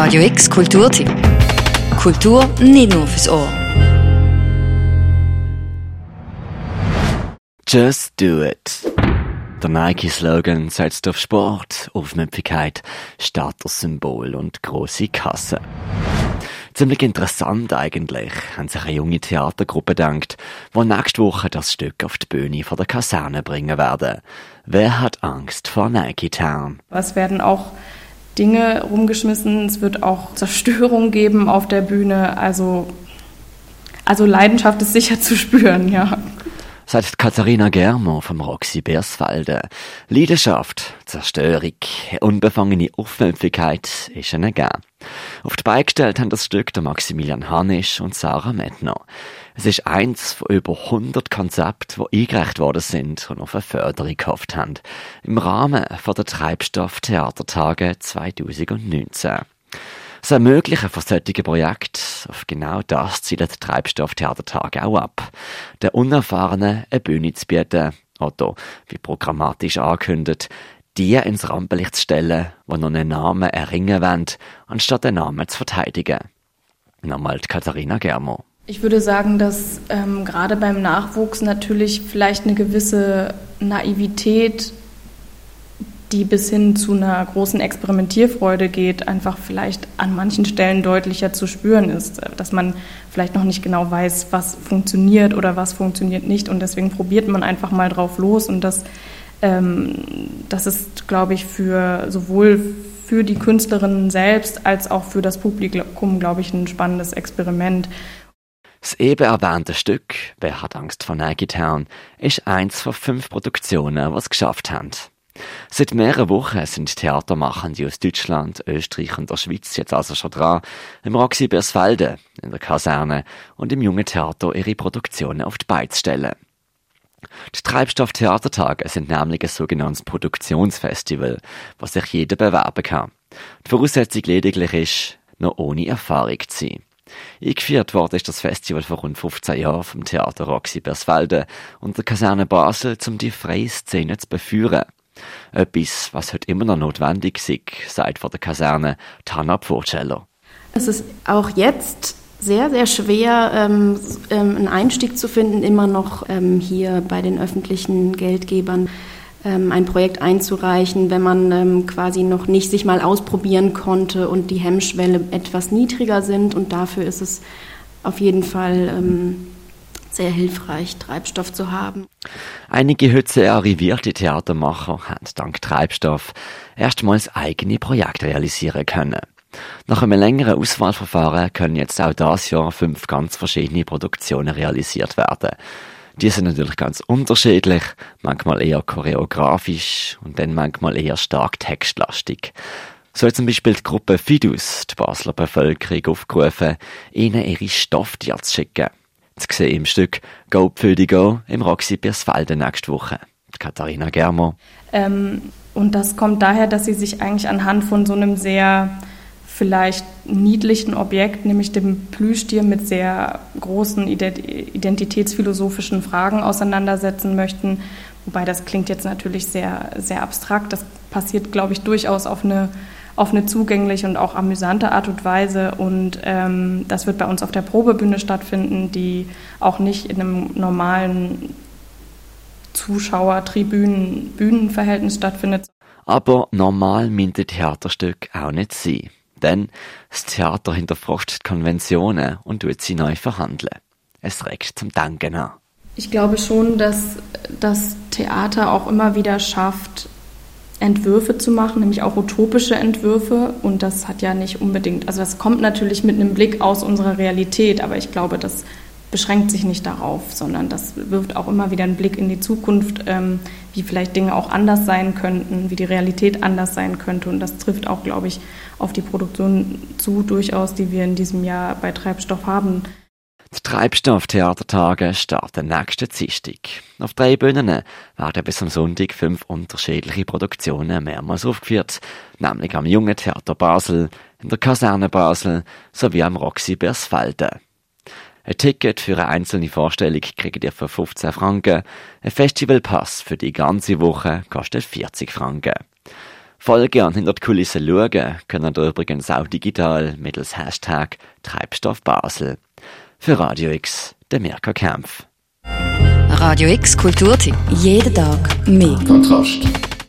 Radio X Kulturtipp. Kultur nicht nur fürs Ohr. Just do it. Der Nike-Slogan setzt auf Sport, Aufmüpfigkeit, Statussymbol und große Kasse. Ziemlich interessant eigentlich, haben sich eine junge Theatergruppe gedacht, die nächste Woche das Stück auf die Bühne von der Kaserne bringen werden. Wer hat Angst vor Nike Town? Es werden auch Dinge rumgeschmissen, es wird auch Zerstörung geben auf der Bühne, also, also Leidenschaft ist sicher zu spüren, ja sagt Katharina Germo vom Roxy Bersfalde. Leidenschaft, Zerstörung, unbefangene Aufmüpfigkeit ist ihnen gegeben. Auf die Beine gestellt haben das Stück der Maximilian Hanisch und Sarah Medner. Es ist eins von über 100 Konzepten, die eingereicht worden sind und auf eine Förderung gehofft haben. Im Rahmen von der Treibstoff Theatertage 2019. Das Ermöglichen von solchen Projekten, auf genau das zielt Treibstoff Theatertag auch ab. Der Unerfahrenen eine Bühne zu bieten, oder, wie programmatisch angekündigt, die ins Rampenlicht zu stellen, die noch einen Namen erringen wollen, anstatt den Namen zu verteidigen. Nochmal Katharina Germo. Ich würde sagen, dass ähm, gerade beim Nachwuchs natürlich vielleicht eine gewisse Naivität die bis hin zu einer großen Experimentierfreude geht, einfach vielleicht an manchen Stellen deutlicher zu spüren ist, dass man vielleicht noch nicht genau weiß, was funktioniert oder was funktioniert nicht und deswegen probiert man einfach mal drauf los und das, ähm, das ist, glaube ich, für sowohl für die Künstlerinnen selbst als auch für das Publikum, glaube ich, ein spannendes Experiment. Das eben erwähnte Stück Wer hat Angst vor Nike Town ist eins von fünf Produktionen, was geschafft haben. Seit mehreren Wochen sind Theatermachende aus Deutschland, Österreich und der Schweiz jetzt also schon dran, im Roxy Bersfelde, in der Kaserne und im Jungen Theater ihre Produktionen auf die Beine zu stellen. Die Treibstoff-Theatertage sind nämlich ein sogenanntes Produktionsfestival, was sich jeder bewerben kann. Die Voraussetzung lediglich ist, noch ohne Erfahrung zu sein. Eingeführt worden ist das Festival vor rund 15 Jahren vom Theater Roxy Bersfelde und der Kaserne Basel, um die freie Szene zu beführen. Etwas, was heute immer noch notwendig ist, sagt von der Kaserne Tana Pfurceller. Es ist auch jetzt sehr, sehr schwer, ähm, ähm, einen Einstieg zu finden, immer noch ähm, hier bei den öffentlichen Geldgebern ähm, ein Projekt einzureichen, wenn man ähm, quasi noch nicht sich mal ausprobieren konnte und die Hemmschwelle etwas niedriger sind. Und dafür ist es auf jeden Fall ähm, sehr hilfreich, Treibstoff zu haben. Einige sehr arrivierte Theatermacher haben dank Treibstoff erstmals eigene Projekte realisieren können. Nach einem längeren Auswahlverfahren können jetzt auch das Jahr fünf ganz verschiedene Produktionen realisiert werden. Die sind natürlich ganz unterschiedlich, manchmal eher choreografisch und dann manchmal eher stark textlastig. So hat zum Beispiel die Gruppe Fidus die Basler Bevölkerung aufgerufen, ihnen ihre Stofftiere zu schicken. Zu sehen im Stück Go Pfödi Go im Roxy Birsfalde nächste Woche. Katharina Germo. Ähm, und das kommt daher, dass sie sich eigentlich anhand von so einem sehr vielleicht niedlichen Objekt, nämlich dem Plüschtier mit sehr großen identitätsphilosophischen Fragen auseinandersetzen möchten. Wobei das klingt jetzt natürlich sehr, sehr abstrakt. Das passiert, glaube ich, durchaus auf eine auf eine zugängliche und auch amüsante Art und Weise. Und ähm, das wird bei uns auf der Probebühne stattfinden, die auch nicht in einem normalen Zuschauer-Tribünen-Bühnenverhältnis stattfindet. Aber normal meint ein Theaterstück auch nicht sein. Denn das Theater hinterfragt Konventionen und tut sie neu verhandeln. Es regt zum Denken an. Ich glaube schon, dass das Theater auch immer wieder schafft, Entwürfe zu machen, nämlich auch utopische Entwürfe. Und das hat ja nicht unbedingt, also das kommt natürlich mit einem Blick aus unserer Realität, aber ich glaube, das beschränkt sich nicht darauf, sondern das wirft auch immer wieder einen Blick in die Zukunft, ähm, wie vielleicht Dinge auch anders sein könnten, wie die Realität anders sein könnte. Und das trifft auch, glaube ich, auf die Produktion zu, durchaus, die wir in diesem Jahr bei Treibstoff haben. Die Treibstofftheatertage starten nächsten Dienstag. Auf drei Bühnen werden bis am Sonntag fünf unterschiedliche Produktionen mehrmals aufgeführt, nämlich am Jungen Theater Basel, in der Kaserne Basel sowie am Roxy Bersfelde. Ein Ticket für eine einzelne Vorstellung kriegt ihr für 15 Franken, ein Festivalpass für die ganze Woche kostet 40 Franken. Voll gern hinter die Kulissen schauen können ihr übrigens auch digital mittels Hashtag Treibstoffbasel. Für Radio X, der Mirka Kempf. Radio X Kulturtipp. Jeden Tag mehr. Kontrast.